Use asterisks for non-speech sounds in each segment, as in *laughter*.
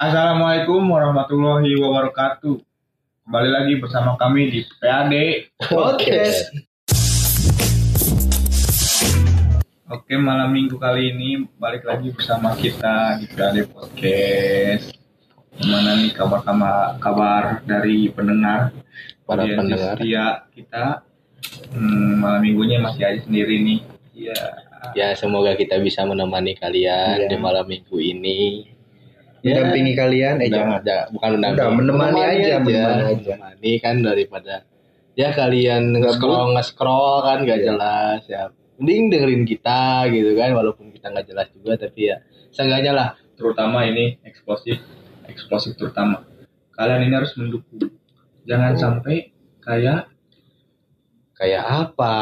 Assalamualaikum warahmatullahi wabarakatuh. Kembali lagi bersama kami di PAD. Podcast. Oke, malam minggu kali ini balik lagi bersama kita di PAD Podcast. Gimana nih kabar kabar, kabar dari pendengar? Para Audiens pendengar. setia kita. Hmm, malam minggunya masih aja sendiri nih. Iya. Ya semoga kita bisa menemani kalian Iya. di malam minggu ini. Mendampingi kalian? Eh jangan. udah, bukan mendampingi. Udah, menemani aja, menemani aja. Menemani kan daripada ya kalian nge-scroll nge-scroll. kan gak Iya. jelas ya. Mending dengerin kita gitu kan walaupun kita nggak jelas juga tapi ya seenggaknya lah. Terutama ini eksplosif eksplosif terutama. Kalian ini harus mendukung. Jangan sampai kayak kayak apa?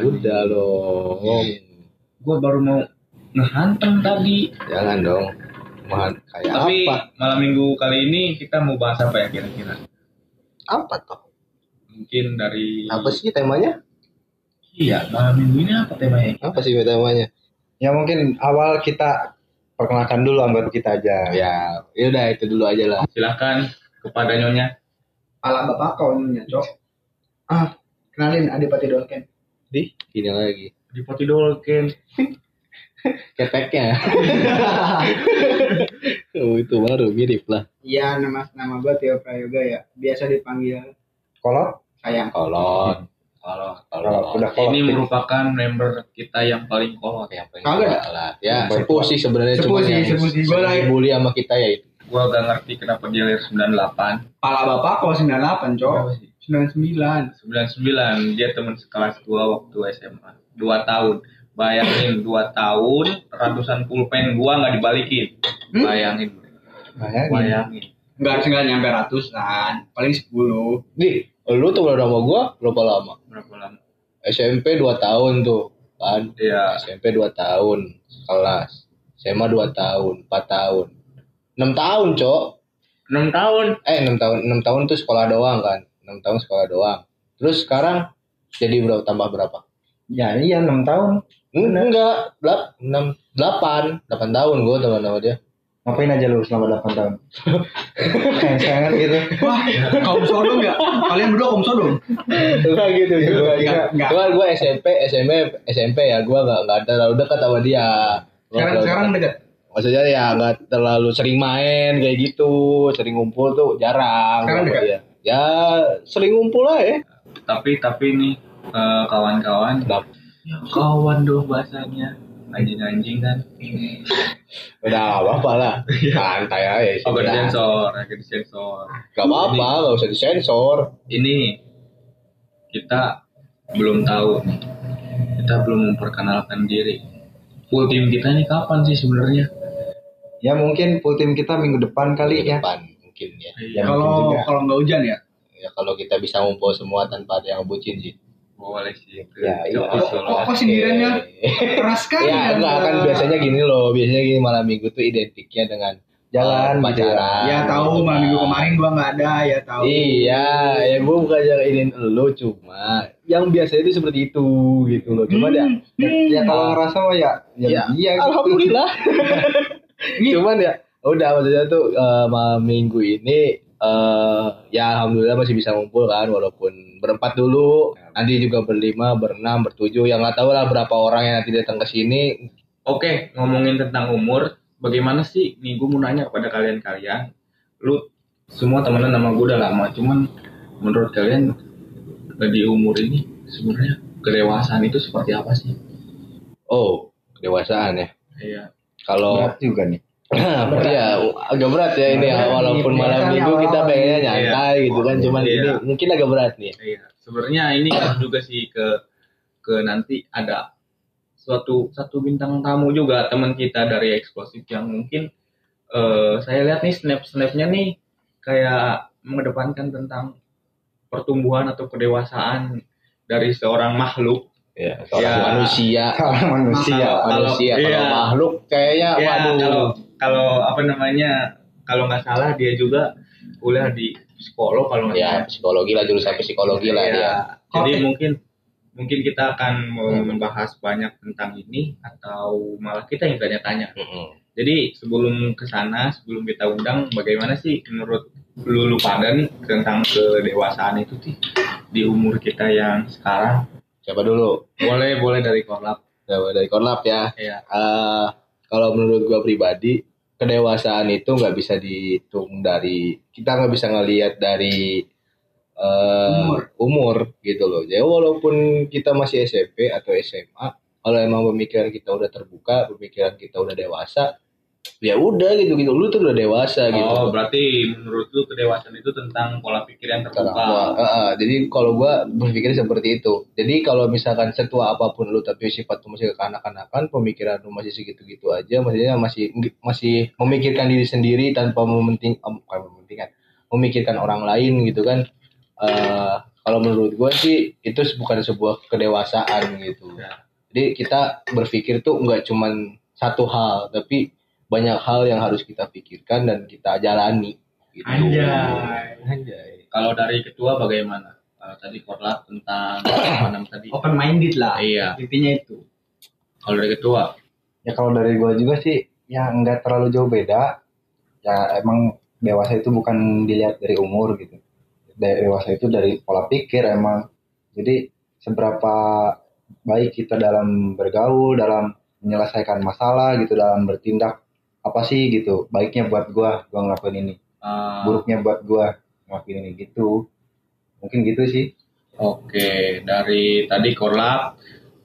Udah loh gue baru mau ngehantem tadi. Jangan dong Mahan, kayak tapi apa? malam minggu kali ini kita mau bahas apa ya kira-kira? Apa toh? Mungkin dari apa sih temanya? Iya malam minggu ini apa temanya? Apa sih temanya? Ya mungkin awal kita perkenalkan dulu anggota kita aja. Ya ya udah itu dulu aja lah. Silahkan kepada nyonya. Ala bapak kau nya, Cok. Ah, kenalin Adipati Dolken. di ini lagi. Di poti dolken keteknya *laughs* oh itu baru mirip lah Iya, nama nama gua Tio Prayoga ya. Biasa dipanggil kolot sayang. kolot kalau kalau udah kolot ini merupakan member kita yang paling kolot yang paling lah ya sepuh tua. sih sebenarnya cuma sih, yang sepuh sih. Lah- bully sama kita ya itu gue gak ngerti kenapa dia lahir 98 Pala bapak kau 98, Cok. Berapa sih? 99. 99 dia teman sekelas gua waktu SMA 2 tahun bayangin 2 tahun ratusan pulpen gua nggak dibalikin. Hmm? bayangin. Bayangin. Bayangin. Enggak enggak nyampe ratusan, paling 10. di lu tuh berapa lama gua berapa lama? Berapa lama? SMP 2 tahun tuh kan? Ya SMP 2 tahun kelas SMA 2 tahun 4 tahun. 6 tahun cok. 6 tahun? Eh 6 tahun 6 tahun tuh sekolah doang kan? 6 tahun sekolah doang. Terus sekarang jadi berapa tambah berapa? Ya iya enam tahun enggak belak enam delapan delapan tahun gue teman sama dia ngapain aja lu selama 8 tahun *laughs* sayang sayangan gitu Wah, kaum sodom ya? Kalian berdua kaum sodom. enggak gitu juga Enggak, enggak. cuma gue SMP SMP SMP ya gue nggak nggak terlalu dekat sama dia Gua Sekarang sekarang dekat. maksudnya ya nggak terlalu sering main kayak gitu sering ngumpul tuh jarang Sekarang dekat? dia. ya sering ngumpul lah ya tapi tapi nih eh, kawan-kawan Kenapa? Ya kawan dong bahasanya. Anjing-anjing kan. Udah nggak apa-apa lah. Santai aja sih oh gak Udah. disensor gak disensor nggak apa-apa nggak usah disensor. Ini kita belum tahu nih. Kita belum memperkenalkan diri. Full tim kita ini kapan sih sebenarnya? Ya mungkin full tim kita minggu depan kali ya. Depan mungkin ya. Ya, mungkin Kalau kalau nggak hujan ya. ya kalau kita bisa ngumpul semua tanpa ada yang bucin sih boleh sih itu Ya, iya. Kok- kok- sindirannya *laughs* keras kan? ya enggak kan biasanya gini loh biasanya gini malam minggu tuh identiknya dengan jalan uh, ya. pacaran Ya tahu gitu malam minggu kemarin gua nggak ada ya tahu. Iya, ya gue bukan jangan ini lo cuma yang biasa itu seperti itu gitu loh. Cuma ya, ya, ya kalau ngerasa mah ya ya, ya, iya gitu. alhamdulillah. *laughs* Cuman ya udah maksudnya tuh eh, malam minggu ini eh ya alhamdulillah masih bisa ngumpul kan walaupun berempat dulu. Nanti juga berlima, berenam, bertujuh. Yang nggak tahu lah berapa orang yang nanti datang ke sini. oke ngomongin tentang umur bagaimana sih nih gue mau nanya kepada kalian-kalian lu semua temenan sama gue udah lama cuman menurut kalian di umur ini sebenarnya kedewasaan itu seperti apa sih Oh, kedewasaan ya. iya Kalau juga nih *clears throat* Iya, agak berat ya ini ya. Berat Walaupun malam biasanya minggu kita pengennya nyantai gitu kan, cuman Iya. ini mungkin agak berat nih. Iya, sebenarnya ini kan juga sih ke ke nanti ada suatu satu bintang tamu juga teman kita dari eksplosif yang mungkin eh, saya lihat nih snap snapnya nih kayak mengedepankan tentang pertumbuhan atau kedewasaan dari seorang makhluk. Ya, seorang Ya. manusia, kalau manusia Kalau- manusia kalau iya. makhluk kayaknya Ya, waduh. kalau kalau apa namanya kalau nggak salah dia juga kuliah di psikolog kalau nggak ya salah. psikologi lah jurusan psikologi lah Iya. dia. Jadi Oke. mungkin mungkin kita akan membahas banyak tentang ini atau malah kita yang tanya-tanya. Mm-mm. Jadi sebelum ke sana, sebelum kita undang, bagaimana sih menurut lu, lu pada nih tentang kedewasaan itu sih di umur kita yang sekarang? Siapa dulu? Boleh, boleh dari korlap. Dari Korlap ya. Iya. Eh, kalau menurut gua pribadi, kedewasaan itu nggak bisa dihitung dari kita nggak bisa ngelihat dari eh, Umur. umur gitu loh. Jadi walaupun kita masih SMP atau SMA, kalau emang pemikiran kita udah terbuka, pemikiran kita udah dewasa, ya udah gitu gitu. Lu tuh udah dewasa gitu. Oh, berarti menurut lu kedewasaan itu tentang pola pikir yang terbuka. eh, eh, jadi kalau gua berpikir seperti itu. Jadi kalau misalkan setua apa pun lu tapi sifat lu masih kekanak-kanakan, pemikiran lu masih segitu-gitu aja, maksudnya masih masih memikirkan diri sendiri tanpa mementing em, bukan mementingkan, memikirkan orang lain gitu kan. Eh, kalau menurut gua sih itu bukan sebuah kedewasaan gitu. Ya. Jadi kita berpikir tuh nggak cuman satu hal, tapi banyak hal yang harus kita pikirkan dan kita jalani. Gitu. Anjay. Anjay. Kalau dari ketua bagaimana? Eh, tadi korlap tentang *coughs* apa namanya tadi? Open minded lah. Iya. Intinya itu. Kalau dari ketua, Ya kalau dari gua juga sih ya nggak terlalu jauh beda. Ya emang dewasa itu bukan dilihat dari umur gitu. Dewasa itu dari pola pikir emang. Jadi seberapa baik kita dalam bergaul, dalam menyelesaikan masalah gitu, dalam bertindak apa sih gitu. Baiknya buat gua, gua ngelakuin ini. eh, Buruknya buat gua ngelakuin ini gitu. Mungkin gitu sih. Oke, dari tadi korlap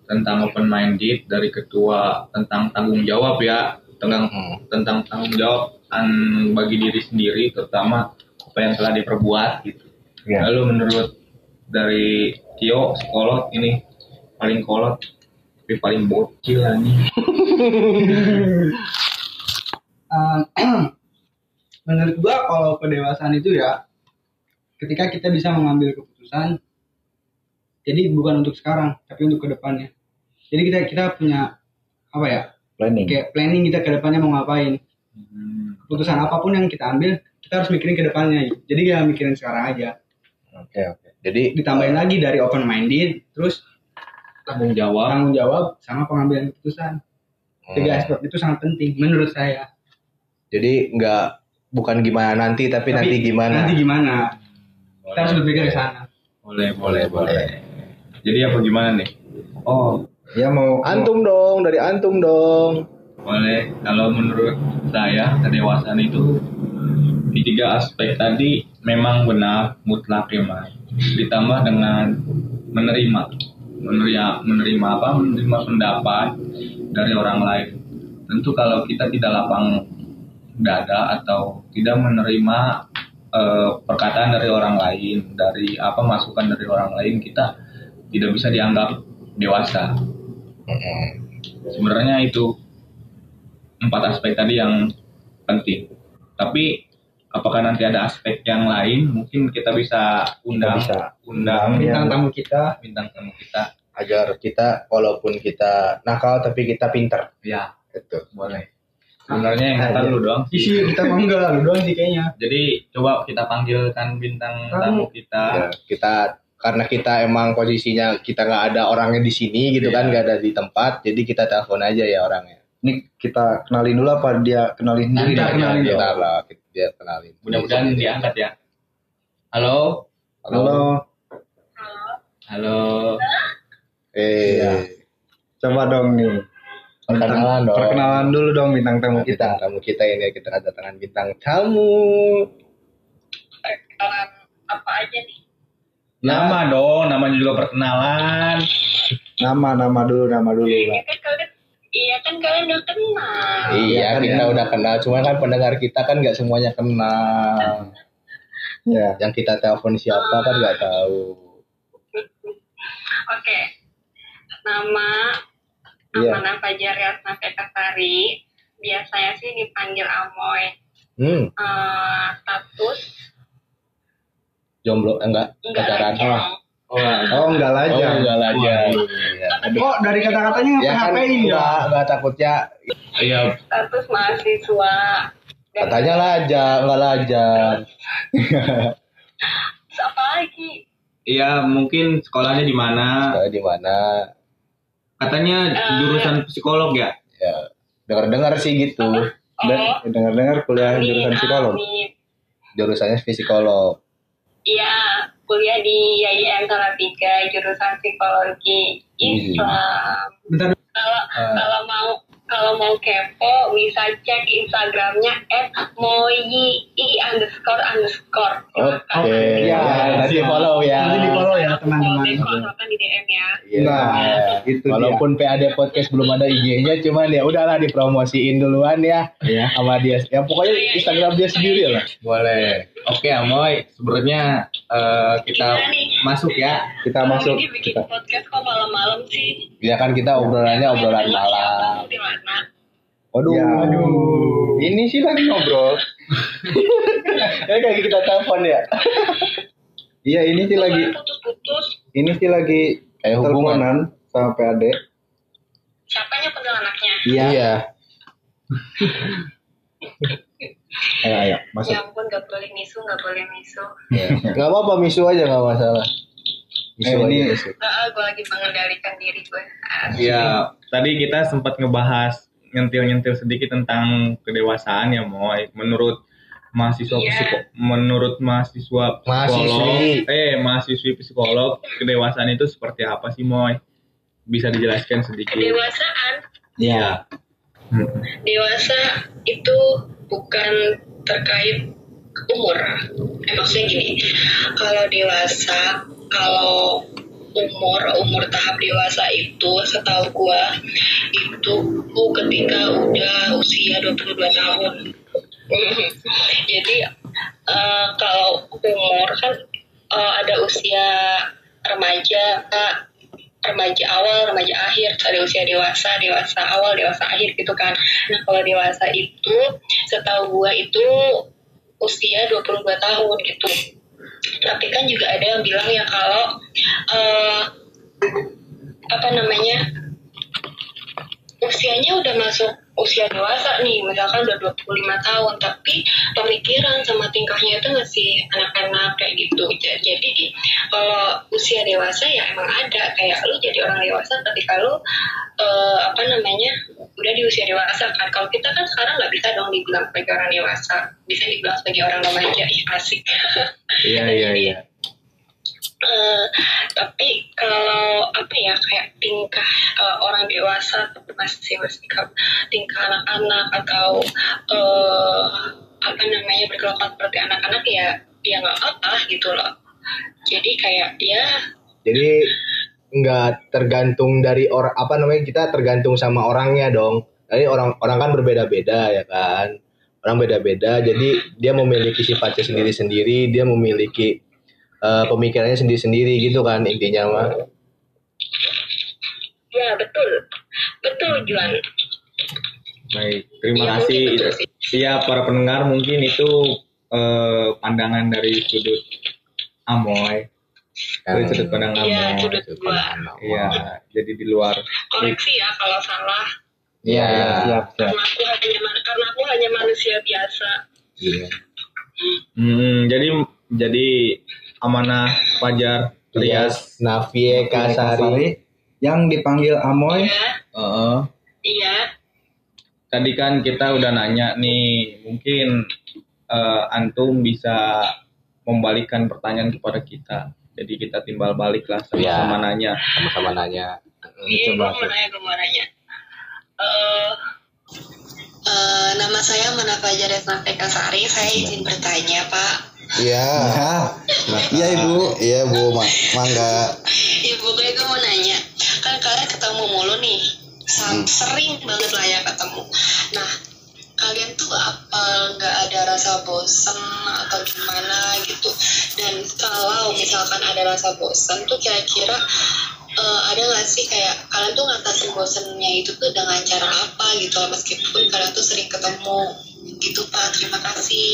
tentang open minded, dari ketua tentang tanggung jawab ya, tentang Hmm. tentang tanggung jawab an- bagi diri sendiri, terutama apa yang telah diperbuat gitu. Ya. Lalu menurut dari Tio, psikolog ini paling kolot, tapi paling bocil nih. *laughs* Eh, *clears throat* menurut gua kalau kedewasaan itu ya ketika kita bisa mengambil keputusan jadi bukan untuk sekarang tapi untuk ke depannya jadi kita kita punya apa ya Planning. kayak planning kita ke depannya mau ngapain. Hmm, keputusan apa pun yang kita ambil kita harus mikirin ke depannya jadi gak mikirin sekarang aja. Oke, oke. Jadi ditambahin lagi dari open minded terus tanggung jawab. tanggung jawab sama pengambilan keputusan. Tiga hmm, aspek itu sangat penting menurut saya jadi nggak bukan gimana nanti tapi, Tapi nanti gimana. nanti gimana kita harus berpikir ke sana Boleh, boleh, boleh. Jadi apa gimana nih? Oh, ya mau Antum dong, dari antum dong. Boleh, kalau menurut saya kedewasaan itu di tiga aspek tadi memang benar mutlak ya Mas. Ditambah dengan menerima, menerima, menerima apa? Menerima pendapat dari orang lain. Tentu kalau kita tidak lapang dada atau tidak menerima eh, perkataan dari orang lain, dari apa masukan dari orang lain, kita tidak bisa dianggap dewasa. Sebenarnya itu empat aspek tadi yang penting. Tapi apakah nanti ada aspek yang lain? Mungkin kita bisa undang, bisa undang bintang tamu kita bintang tamu kita. Agar kita walaupun kita nakal tapi kita pinter. Ya, Gitu. boleh. Sebenarnya yang kata lu doang. sih. isi kita enggak lu doang sih kayaknya Jadi coba kita panggilkan bintang Tamu. tamu kita. Ya, kita karena kita emang posisinya kita nggak ada orangnya di sini gitu Iya. kan nggak ada di tempat jadi kita telepon aja ya orangnya Ini kita kenalin dulu apa dia kenalin sendiri? Kita nih? kenalin kita lah dia kenalin Mudah-mudahan diangkat ya. Halo. Halo, Halo. eh Iya. coba dong nih. Perkenalan dong Perkenalan dulu dong bintang tamu bintang kita. tamu kita ini kita kedatangan bintang tamu perkenalan apa aja nih? Nama dong, namanya juga perkenalan. Nama nama dulu nama dulu Iya lah. kan kalian, iya kan kalian udah kenal. iya kan kita ya. udah kenal cuma kan pendengar kita kan nggak semuanya kenal Ya. yang kita telepon siapa kan nggak tahu Oke, nama Iya. Amanah Fajar Yasna Petasari. Biasanya sih dipanggil Amoy. hmm Eh, status jomblo eh, enggak enggak pacaran lajang. Oh, Oh enggak lah oh aja. enggak lah aja Iya. kok dari kata-katanya ya kan ngapain ya enggak enggak takutnya iya. Status mahasiswa. Katanya laja enggak lajang Terus apa lagi? Iya, mungkin sekolahnya di mana? Sekolah di mana Katanya Eh. jurusan psikolog ya? ya dengar dengar sih gitu Oh, dengar-dengar kuliah jurusan psikolog. amin. Jurusannya psikolog. Iya, kuliah di YIM Salatiga, jurusan psikologi Islam. Bentar. Kalau kalau mau kalau mau kepo bisa cek Instagramnya @moyi underscore underscore. Oke. Ya, nanti follow ya. Nanti di follow ya teman-teman. Kalau di DM ya. Iya. Nah, itu dia. Walaupun PAD podcast belum ada IG-nya, cuman ya udahlah dipromosiin duluan ya. Iya. Sama dia. Ya pokoknya Instagram dia sendiri lah. Boleh. Oke, Amoy. Sebenarnya eh, kita Gimana nih? Masuk ya. Kita Kalau masuk ini bikin kita podcast kok malam-malam sih. Ya kan kita obrolannya obrolan malam. Waduh. Ya. Aduh. ini sih lagi ngobrol. *laughs* Ya kayak kita telepon ya. *laughs* Iya, ini sih lagi putus-putus. ini sih lagi Kayak hubungan. teleponan sama PAD. Siapanya panggil anaknya? Iya. *laughs* Iya. Ayo, ayo, masuk. Ya ampun, gak boleh misu, gak boleh misu. Iya. *laughs* Gak apa-apa misu aja gak masalah. Misu Eh, ini- aja misu. Ah, gue lagi mengendalikan diri gue. Ah, Ya, tadi kita sempat ngebahas nyentil-nyentil sedikit tentang kedewasaan ya, Moy. Menurut mahasiswa Iya. psiko, menurut mahasiswa psikolog, Mahasiswi. eh mahasiswi psikolog, kedewasaan itu seperti apa sih, Moy? Bisa dijelaskan sedikit? Kedewasaan, Iya. Hmm. dewasa itu bukan terkait umur. Eh, maksudnya gini, kalau dewasa, kalau umur umur tahap dewasa itu setahu gua itu ketika udah usia 22 tahun. *laughs* Jadi eh, kalau umur kan eh, ada usia remaja, remaja awal, remaja akhir, ada usia dewasa, dewasa awal, dewasa akhir gitu kan. Nah kalau dewasa itu setahu gua itu usia 22 tahun gitu. Tapi kan juga ada yang bilang ya kalau eh, apa namanya usianya udah masuk usia dewasa nih, misalkan udah 25 tahun, tapi pemikiran sama tingkahnya itu masih anak-anak kayak gitu. Ja- Jadi kalau usia dewasa ya emang ada kayak lu jadi orang dewasa ketika lu eh, apa namanya udah di usia dewasa kan. Kalau kita kan sekarang nggak bisa dong dibilang sebagai orang dewasa, bisa dibilang sebagai orang remaja, Ih, asik. Iya, iya, iya. Eh, tapi kalau apa ya kayak tingkah eh, orang dewasa masih bersikap tingkah anak-anak atau eh, apa namanya berkelakuan seperti anak-anak ya ya nggak apa gitu loh jadi kayak ya Jadi nggak tergantung dari orang apa namanya kita tergantung sama orangnya dong. Jadi orang orang kan berbeda-beda ya kan. Orang beda-beda, jadi dia memiliki sifatnya sendiri-sendiri, dia memiliki eh, pemikirannya sendiri-sendiri gitu kan intinya mah. ya betul betul Juan Baik, terima Iya, kasih. sih. Iya, para pendengar mungkin itu eh, pandangan dari sudut Amoy. Dari sudut pandang iya Amoy. sudut gua Iya, jadi di luar. koreksi ya kalau salah Iya. Siap, siap. karena aku hanya karena aku hanya manusia biasa Iya. Hmm, jadi jadi amanah Fajar Rias. Navie Kasari. yang dipanggil Amoy. ya Heeh. iya tadi kan kita udah nanya nih, mungkin eh, antum bisa membalikkan pertanyaan kepada kita. Jadi kita timbal balik lah sama-sama Iya. nanya. Sama-sama nanya. Iya, gue coba mau nanya, gue mau nanya. Eh, eh, nama saya Mana Fajar Desna Sari. Saya izin bertanya, Pak. Iya. Ya, Iya ibu. Iya bu, Ma mangga. Ibu gue itu mau nanya, kan kalian ketemu mulu nih, Sa- sering banget lah ya ketemu. Nah, kalian tuh apa nggak ada rasa bosen atau gimana gitu? Dan kalau misalkan ada rasa bosen tuh kira-kira eh, ada nggak sih kayak kalian tuh ngatasin bosennya itu tuh dengan cara apa gitu meskipun kalian tuh sering ketemu gitu pak terima kasih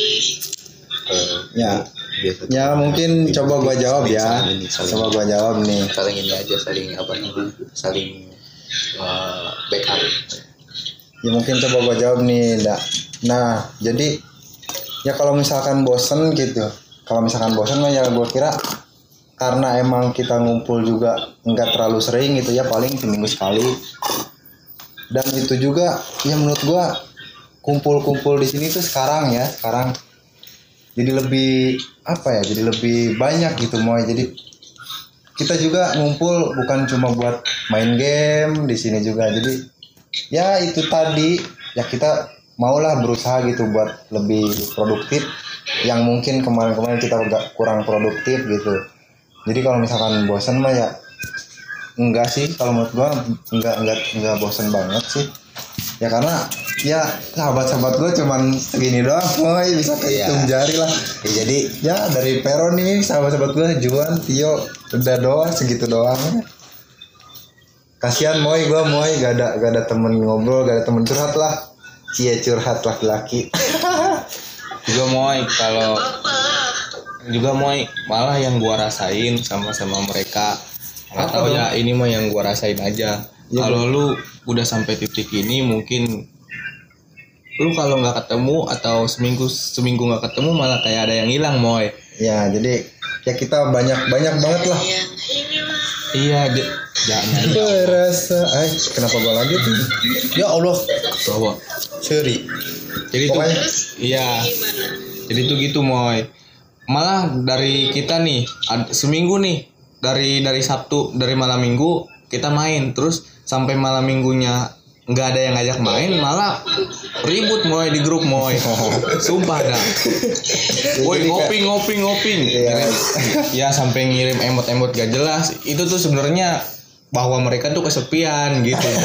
ya, Biasa. ya mungkin coba gua jawab ya. Saling ini, saling- Coba gua jawab nih. saling ini aja saling apa namanya saling uh, backup Ya mungkin coba gua jawab nih, Dak. Nah, jadi ya kalau misalkan bosen gitu, kalau misalkan bosen mah ya gua kira karena emang kita ngumpul juga nggak terlalu sering gitu ya paling seminggu sekali. Dan itu juga ya menurut gua kumpul-kumpul di sini tuh sekarang ya sekarang jadi lebih apa ya jadi lebih banyak gitu moy. Jadi kita juga ngumpul bukan cuma buat main game di sini juga. Jadi ya itu tadi ya kita maulah berusaha gitu buat lebih produktif. Yang mungkin kemarin-kemarin kita kurang produktif gitu jadi kalau misalkan bosan mah ya enggak sih. Kalau menurut gua enggak enggak enggak bosan banget sih. Ya karena ya sahabat-sahabat gue cuman segini doang moy bisa kehitung jari lah. Ya, jadi ya dari Pero nih sahabat-sahabat gue Juan Tio udah doang segitu doang. Kasihan Moy gue Moy gak ada gak ada temen ngobrol gak ada temen curhat lah. Cie curhat laki-laki. Juga moy kalau juga moy malah yang gua rasain sama-sama mereka. Nggak tahu ya ini mah yang gua rasain aja. Kalau lu udah sampai titik ini mungkin lu kalau nggak ketemu atau seminggu seminggu nggak ketemu malah kayak ada yang hilang moy. Ya jadi ya kita banyak banyak banget lah. Mah. Iya j- jangan berasa ay kenapa gue lanjut? Nih? ya Allah. Bawa sorry. Jadi tuh Pokoknya- iya. Gimana Jadi tuh gitu moy. Malah dari kita nih ad- seminggu nih dari dari Sabtu dari malam minggu kita main. Terus sampai malam minggunya nggak ada yang ngajak main malah ribut moy di grup moy. *laughs* Sumpah dah. Woi ngopi ngopi ngopi. Iya. ya sampai ngirim emot-emot gak jelas. Itu tuh sebenarnya bahwa mereka tuh kesepian gitu. *laughs*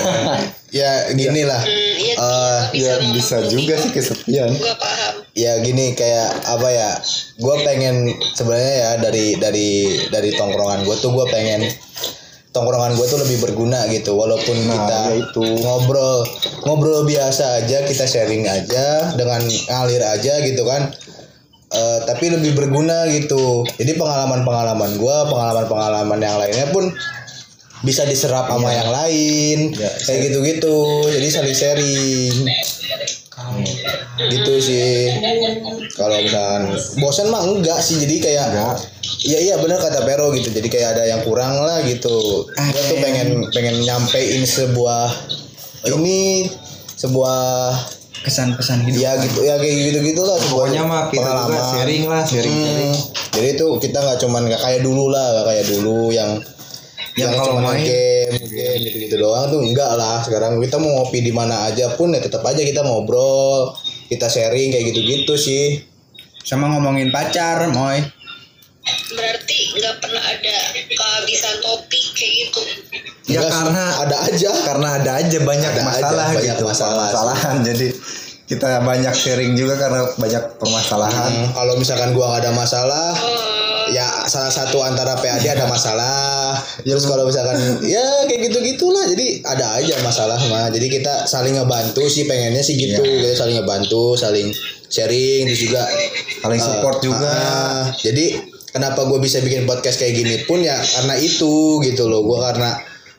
Ya gini lah. Bisa ya bisa juga sih kesepian. Gue paham ya gini kayak apa ya gue pengen sebenarnya ya dari dari dari tongkrongan gue tuh gue pengen tongkrongan gue tuh lebih berguna gitu walaupun Nah, kita ya itu. ngobrol ngobrol biasa aja kita sharing aja dengan ngalir aja gitu kan. Eh, tapi lebih berguna gitu. Jadi pengalaman pengalaman gue pengalaman pengalaman yang lainnya pun bisa diserap sama yang lain Ya, kayak gitu gitu jadi saling sharing gitu sih. Kalau misalkan bosan mah enggak sih jadi kayak Enggak. iya iya benar kata Pero gitu. Jadi kayak ada yang kurang lah gitu. Gua tuh pengen pengen nyampein sebuah ini sebuah kesan-pesan hidup ya gitu ya kayak gitu gitu lah sebuah pokoknya mah kita juga sharing lah sharing sharing. Hmm, jadi itu kita nggak cuman nggak kayak dulu lah nggak kayak dulu yang Yang yang kalau main- game game gitu gitu doang tuh enggak lah. Sekarang kita mau ngopi di mana aja pun ya tetap aja kita ngobrol kita sharing kayak gitu gitu sih. Sama ngomongin pacar moy. Berarti nggak pernah ada kehabisan topik kayak gitu? Ya, Enggak karena- ada aja. Karena ada aja banyak Ada aja, masalah banyak gitu. masalah. permasalahan jadi kita banyak sharing juga karena banyak permasalahan. Hmm, kalau misalkan gua nggak ada masalah Eh, ya salah satu antara PAD ada masalah. Terus kalau misalkan ya kayak gitu gitulah jadi ada aja masalah mah. Jadi kita saling ngebantu sih pengennya sih gitu. Kita saling ngebantu saling sharing terus juga saling eh, support juga. ah, jadi kenapa gue bisa bikin podcast kayak gini pun ya karena itu gitu loh. Gue karena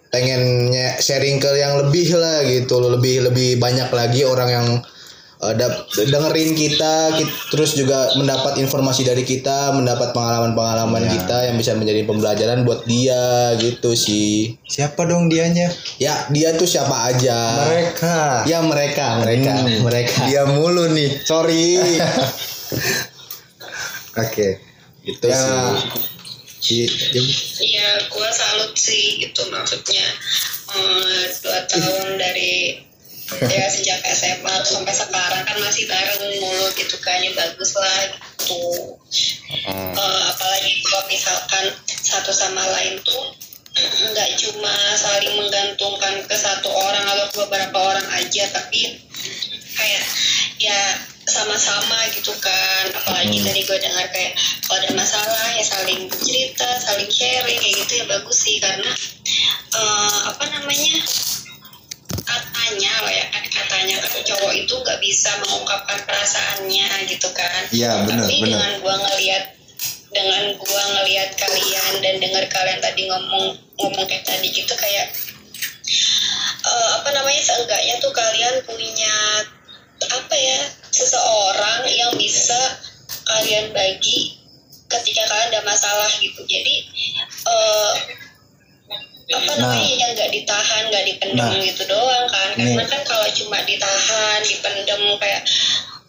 pengennya sharing ke yang lebih lah gitu loh. Lebih lebih banyak lagi orang yang dengerin kita kit- terus juga mendapat informasi dari kita mendapat pengalaman-pengalaman Ya. kita yang bisa menjadi pembelajaran buat dia gitu sih. Siapa dong dianya? Ya dia tuh siapa aja. Mereka. Ya mereka mereka Hmm, mereka. Dia mulu nih. Sorry. *laughs* Oke. Gitu Ya. sih. Iya, gua salut sih itu maksudnya. Eh, dua tahun dari ya sejak SMA sampai sekarang kan masih bareng mulu gitu kan ya bagus lah gitu. Eh, apalagi kalau misalkan satu sama lain tuh nggak cuma saling menggantungkan ke satu orang atau ke beberapa orang aja tapi kayak ya sama-sama gitu kan. Apalagi tadi gue dengar kayak kalau ada masalah ya saling cerita saling sharing kayak gitu ya bagus sih. Karena eh, apa namanya katanya loh ya kan katanya kan cowok itu nggak bisa mengungkapkan perasaannya gitu kan Iya, benar, tapi benar. dengan gua ngelihat dengan gua ngelihat kalian dan dengar kalian tadi ngomong ngomong kayak tadi gitu kayak eh, apa namanya seenggaknya tuh kalian punya apa ya seseorang yang bisa kalian bagi ketika kalian ada masalah gitu jadi eh, apa Nah. namanya yang nggak ditahan nggak dipendem Nah. gitu doang kan karena Nih. kan kalau cuma ditahan dipendem kayak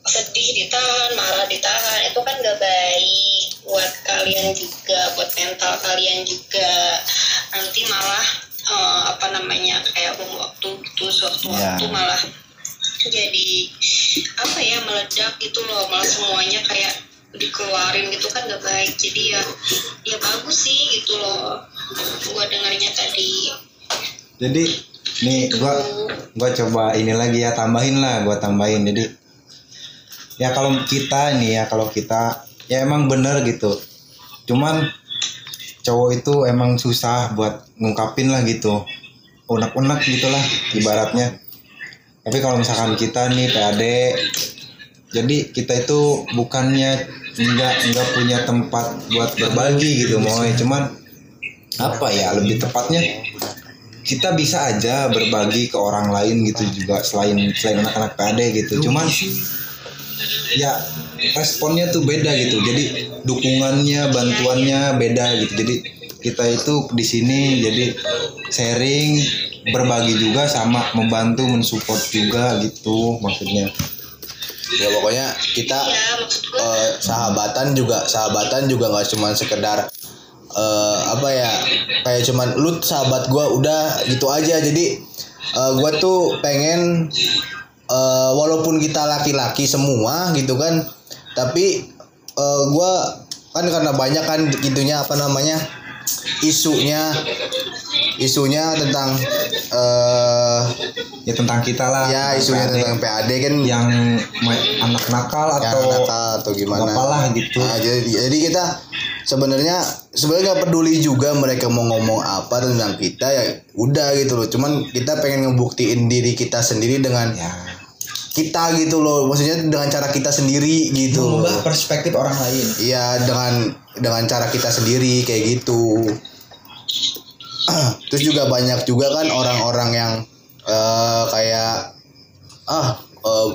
sedih ditahan marah ditahan itu kan gak baik buat kalian juga buat mental kalian juga nanti malah eh, apa namanya kayak bom waktu gitu sewaktu-waktu Ya. malah jadi apa ya meledak gitu loh malah semuanya kayak dikeluarin gitu kan gak baik jadi ya ya bagus sih gitu loh gua dengarnya tadi. Jadi nih gua gua coba ini lagi ya tambahin lah gua tambahin. Jadi ya kalau kita nih ya kalau kita ya emang bener gitu. Cuman cowok itu emang susah buat ngungkapin lah gitu. Unek-unek gitulah ibaratnya. Tapi kalau misalkan kita nih PAD jadi kita itu bukannya nggak nggak punya tempat buat berbagi gitu mau cuman apa ya lebih tepatnya kita bisa aja berbagi ke orang lain gitu juga selain selain anak-anak PAD gitu. Cuman ya responnya tuh beda gitu. Jadi dukungannya bantuannya beda gitu. Jadi kita itu di sini jadi sharing berbagi juga sama membantu mensupport juga gitu maksudnya. Ya pokoknya kita ya eh, sahabatan juga sahabatan juga nggak cuma sekedar eh, apa ya kayak cuman lu sahabat gua udah gitu aja. Jadi eh, gua tuh pengen eh, walaupun kita laki-laki semua gitu kan tapi eh, gua kan karena banyak kan gitunya apa namanya isunya isunya tentang eh ya tentang kita lah. Ya isunya PAD. tentang PAD kan. Yang anak nakal atau nakal atau gimana. apalah gitu. Nah, jadi, jadi kita sebenarnya sebenarnya peduli juga mereka mau ngomong apa tentang kita ya udah gitu loh. Cuman kita pengen ngebuktiin diri kita sendiri dengan ya kita gitu loh maksudnya dengan cara kita sendiri gitu mengubah perspektif orang lain Iya dengan dengan cara kita sendiri kayak gitu. *clears throat* Terus juga banyak juga kan orang-orang yang eh, kayak ah eh,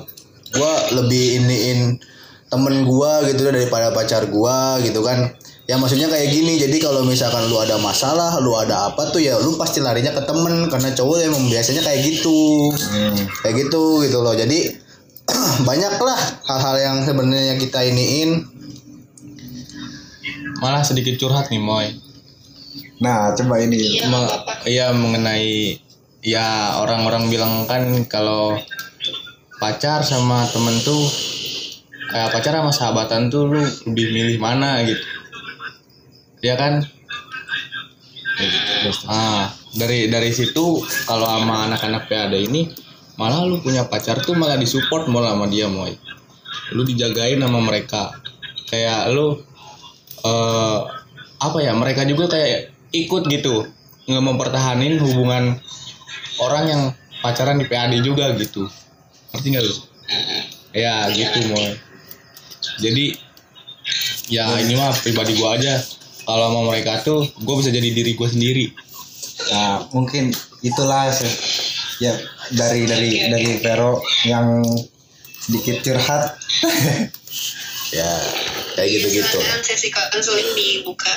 gua lebih iniin temen gua gitu daripada pacar gua gitu kan. Ya maksudnya kayak gini. Jadi kalau misalkan lu ada masalah, lu ada apa tuh ya lu pasti larinya ke temen karena cowok emang biasanya kayak gitu Hmm. kayak gitu gitu loh jadi *clears throat* banyak lah hal-hal yang sebenarnya kita iniin Malah sedikit curhat nih Moy. nah coba ini iya Me- Iya mengenai ya orang-orang bilang kan kalau pacar sama temen tuh kayak pacar sama sahabatan tuh lu lebih milih mana gitu. Ya kan? Ah, dari dari situ kalau sama anak-anak PAD ini malah lu punya pacar tuh malah disupport malah sama dia moy. Lu dijagain sama mereka. Kayak lu eh apa ya mereka juga kayak ikut gitu nggak mempertahanin hubungan orang yang pacaran di PAD juga gitu ngerti nggak lu ya gitu moy jadi ya ini mah pribadi gua aja kalau sama mereka tuh gue bisa jadi diri gue sendiri Nah, mungkin itulah se- ya dari dari dari Vero yang sedikit curhat. *laughs* ya kayak gitu-gitu Silakan sesi konseling dibuka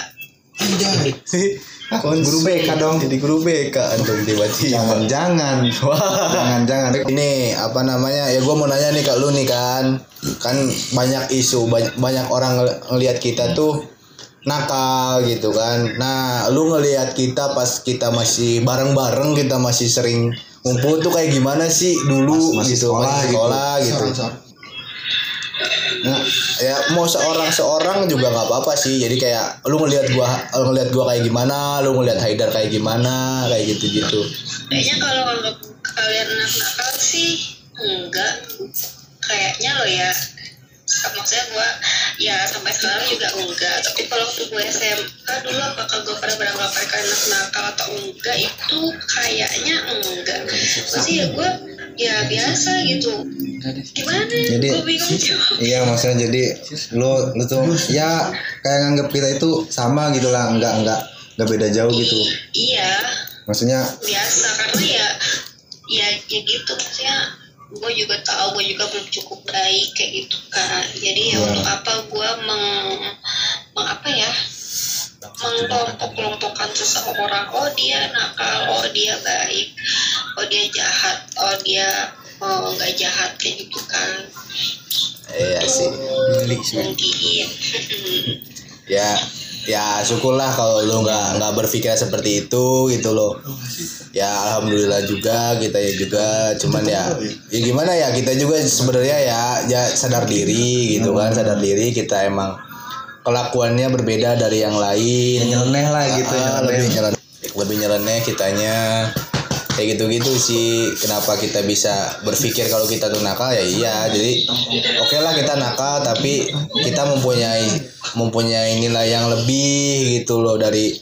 Guru BK dong. jadi guru BK antum tiba-tiba Jangan-jangan. Jangan-jangan. ini apa namanya ya gue mau nanya nih kak lu nih kan kan banyak isu banyak, banyak orang ngel- ngelihat kita tuh nakal gitu kan nah lu ngelihat kita pas kita masih bareng-bareng kita masih sering ngumpul tuh kayak gimana sih dulu Pas masih gitu sekolah masih gitu. sekolah gitu Nah, ya mau seorang seorang juga nggak apa-apa sih. Jadi kayak lu ngelihat gua lu ngelihat gua kayak gimana, lu ngelihat Haidar kayak gimana, kayak gitu-gitu. kayaknya kalau anggap kalian nakal sih enggak kayaknya lo ya maksudnya gua ya sampai sekarang juga enggak. Tapi kalau waktu gue SMA dulu apakah gue pernah beranggapan anak nakal atau enggak itu kayaknya enggak. Masih ya gue ya biasa gitu. Gimana? Jadi- gue bingung juga. Iya maksudnya jadi lu lu tuh ya kayak nganggep kita itu sama gitu lah. Nggak nggak nggak beda jauh gitu. Iya. Maksudnya biasa karena ya ya ya gitu maksudnya gue juga tahu gue juga belum cukup baik kayak gitu kan jadi ya Iya. untuk apa gue meng, meng apa ya mengkelompok-kelompokkan seseorang. Oh dia nakal oh dia baik oh dia jahat oh dia oh nggak jahat kayak gitu kan iya sih sih. mungkin. *laughs* Ya ya syukurlah kalau lu nggak nggak berpikir seperti itu gitu loh. Ya alhamdulillah juga kita ya juga cuman ya ya gimana ya kita juga sebenarnya ya ya sadar diri gitu kan sadar diri kita emang kelakuannya berbeda dari yang lain. Nyeleneh lah gitu nyeleneh. lebih nyeleneh lebih nyeleneh kitanya. Kayak gitu-gitu sih kenapa kita bisa berpikir kalau kita tuh nakal? Ya iya jadi oke lah kita nakal tapi kita mempunyai mempunyai nilai yang lebih gitu loh dari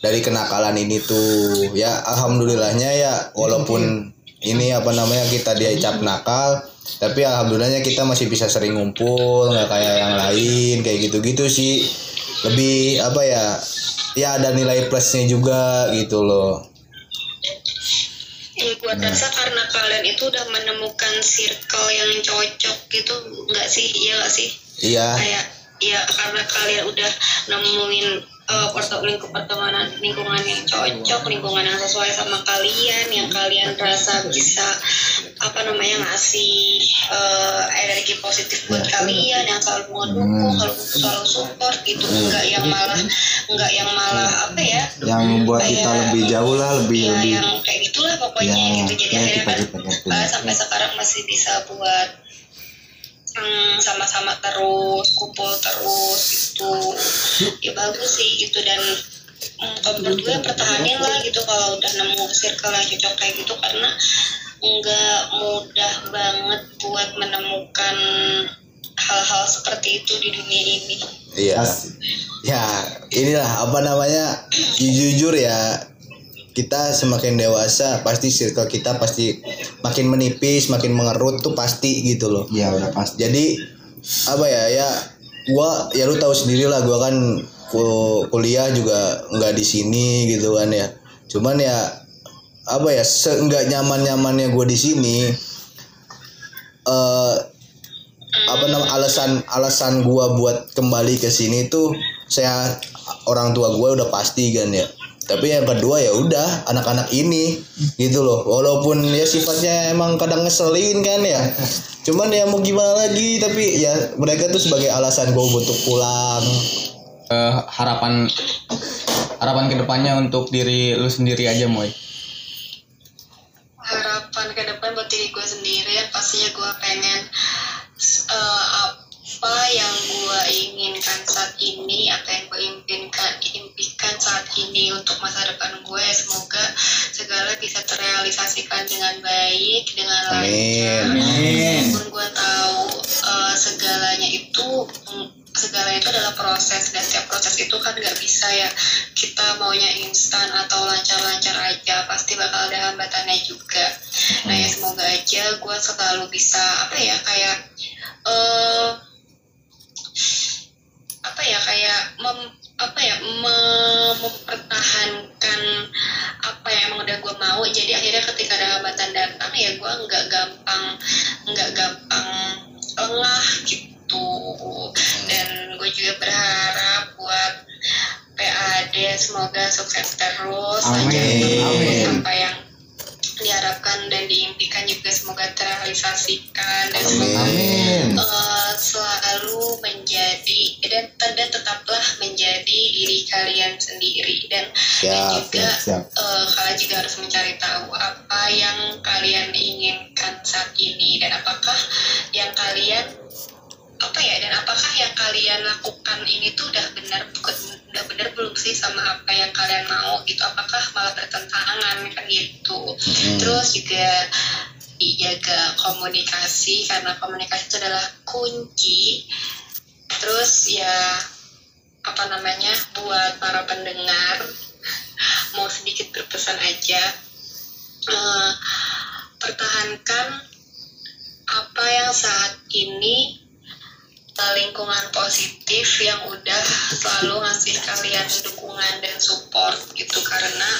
dari kenakalan ini tuh. Ya alhamdulillahnya ya walaupun ini apa namanya kita diacap nakal tapi alhamdulillahnya kita masih bisa sering ngumpul nggak kayak yang lain kayak gitu-gitu sih. Lebih apa ya ya ada nilai plusnya juga gitu loh. Ya, gua rasa karena kalian itu udah menemukan circle yang cocok gitu nggak sih? Iya nggak sih? Iya. Kayak ya karena kalian udah nemuin uh, lingkup pertemanan lingkungan yang cocok lingkungan yang sesuai sama kalian yang kalian rasa bisa apa namanya ngasih uh, energi positif buat kalian yang selalu mendukung selalu selalu support gitu. Enggak yang malah enggak yang malah apa ya yang membuat kita lebih jauh lah lebih ya lebih yang kayak gitulah pokoknya Ya, gitu. Jadi ya, akhirnya kita- kan kita sampai sekarang masih bisa buat hmm, sama-sama terus kumpul terus gitu. Ya bagus sih gitu dan hmm, kalau menurut gue pertahanin lah gitu kalau udah nemu circle yang cocok kayak gitu karena nggak mudah banget buat menemukan hal-hal seperti itu di dunia ini. Iya. Ya inilah apa namanya jujur ya kita semakin dewasa pasti circle kita pasti makin menipis makin mengerut tuh pasti gitu loh. Ya udah pasti. Jadi apa ya ya gua ya lu tahu sendiri lah gua kan ku- kuliah juga nggak di sini gitu kan ya. Cuman ya apa ya seenggak nyaman nyamannya gue di sini eh apa nama alasan alasan gua buat kembali ke sini tuh saya orang tua gue udah pasti kan ya tapi yang kedua ya udah anak-anak ini gitu loh. Walaupun ya sifatnya emang kadang ngeselin kan ya. Cuman ya mau gimana lagi tapi ya mereka tuh sebagai alasan gue untuk pulang. Eh, harapan harapan ke depannya untuk diri lu sendiri aja moy. Harapan ke depan buat diri gue sendiri ya pastinya gue pengen eh, apa yang gue inginkan saat ini apa yang gue impikan impikan saat ini untuk masa depan gue semoga segala bisa terrealisasikan dengan baik dengan lancar. Amin. meskipun gue tahu eh, segalanya itu mm, segalanya itu adalah proses dan tiap proses itu kan nggak bisa ya kita maunya instan atau lancar-lancar aja pasti bakal ada hambatannya juga. Nah ya semoga aja gue selalu bisa apa ya kayak eh apa ya kayak mem, apa ya mem- mempertahankan apa yang emang udah gue mau jadi akhirnya ketika ada hambatan datang ya gue nggak gampang nggak gampang lengah gitu dan gue juga berharap buat PAD semoga sukses terus Amin. Amin. apa yang diharapkan dan diimpikan juga semoga terrealisasikan. Dan semoga eh, selalu menjadi dan, dan tetaplah menjadi diri kalian sendiri. Dan, dan siap juga siap. eh, kalian juga harus mencari tahu apa yang kalian inginkan saat ini. Dan apakah yang kalian kalian lakukan ini tuh udah benar udah benar belum sih sama apa yang kalian mau gitu? Apakah malah bertentangan kan gitu? Terus juga dijaga komunikasi karena komunikasi itu adalah kunci. Terus ya apa namanya buat para pendengar *laughs* mau sedikit berpesan aja. Eh, pertahankan apa yang saat ini lingkungan positif yang udah selalu ngasih kalian dukungan dan support gitu karena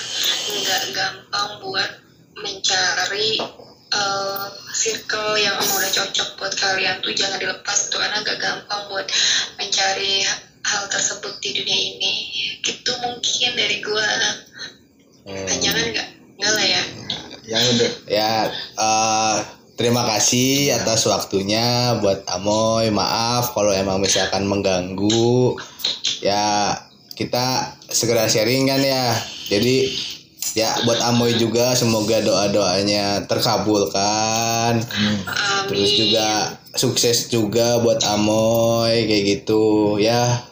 nggak gampang buat mencari eh, circle yang udah cocok buat kalian tuh jangan dilepas tuh karena gak gampang buat mencari hal tersebut di dunia ini Itu mungkin dari gua. Hmm. Jangan nggak? Nggak lah ya. Ya udah. Ya, eh, terima kasih atas waktunya buat Amoy. Maaf kalau emang misalkan mengganggu. Ya, kita segera sharing kan ya. Jadi ya buat Amoy juga semoga doa-doanya terkabulkan. Amin. Terus juga sukses juga buat Amoy kayak gitu ya.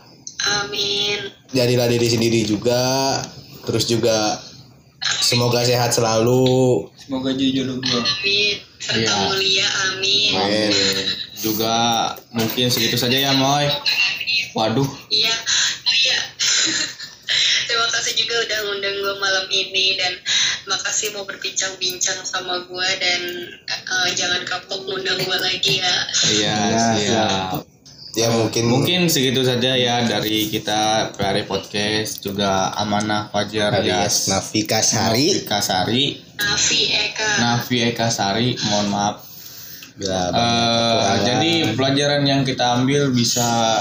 Amin. Jadilah diri sendiri juga. Terus juga semoga sehat selalu. Semoga jadi jodoh gua. Amin. Serta Iya. mulia. Amin. Amin. Juga mungkin segitu saja ya Moy. Waduh, Iya. Oh iya. *laughs* Terima kasih juga udah ngundang gue malam ini dan makasih mau berbincang-bincang sama gue dan eh, jangan kapok ngundang gue lagi ya. iya Ya, siap. Ya mungkin Mungkin segitu saja ya dari kita Prari Podcast. Juga Amanah Fajar alias ya. Navika Sari Nafika Sari, Nafi Eka. Nafi Eka Sari, mohon maaf. bila Eh, jadi pelajaran yang kita ambil bisa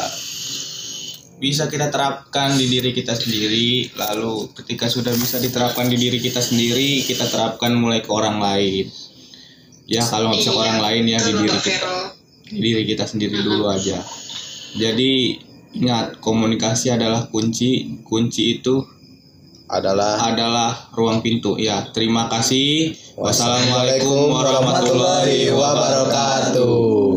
bisa kita terapkan di diri kita sendiri. Lalu ketika sudah bisa diterapkan di diri kita sendiri kita terapkan mulai ke orang lain. Ya kalau nggak bisa ke orang lain ya di diri kita diri kita sendiri dulu aja. Jadi ingat komunikasi adalah kunci. Kunci itu adalah adalah ruang pintu. Ya terima kasih. Wassalamualaikum Wassalamualaikum warahmatullahi wabarakatuh.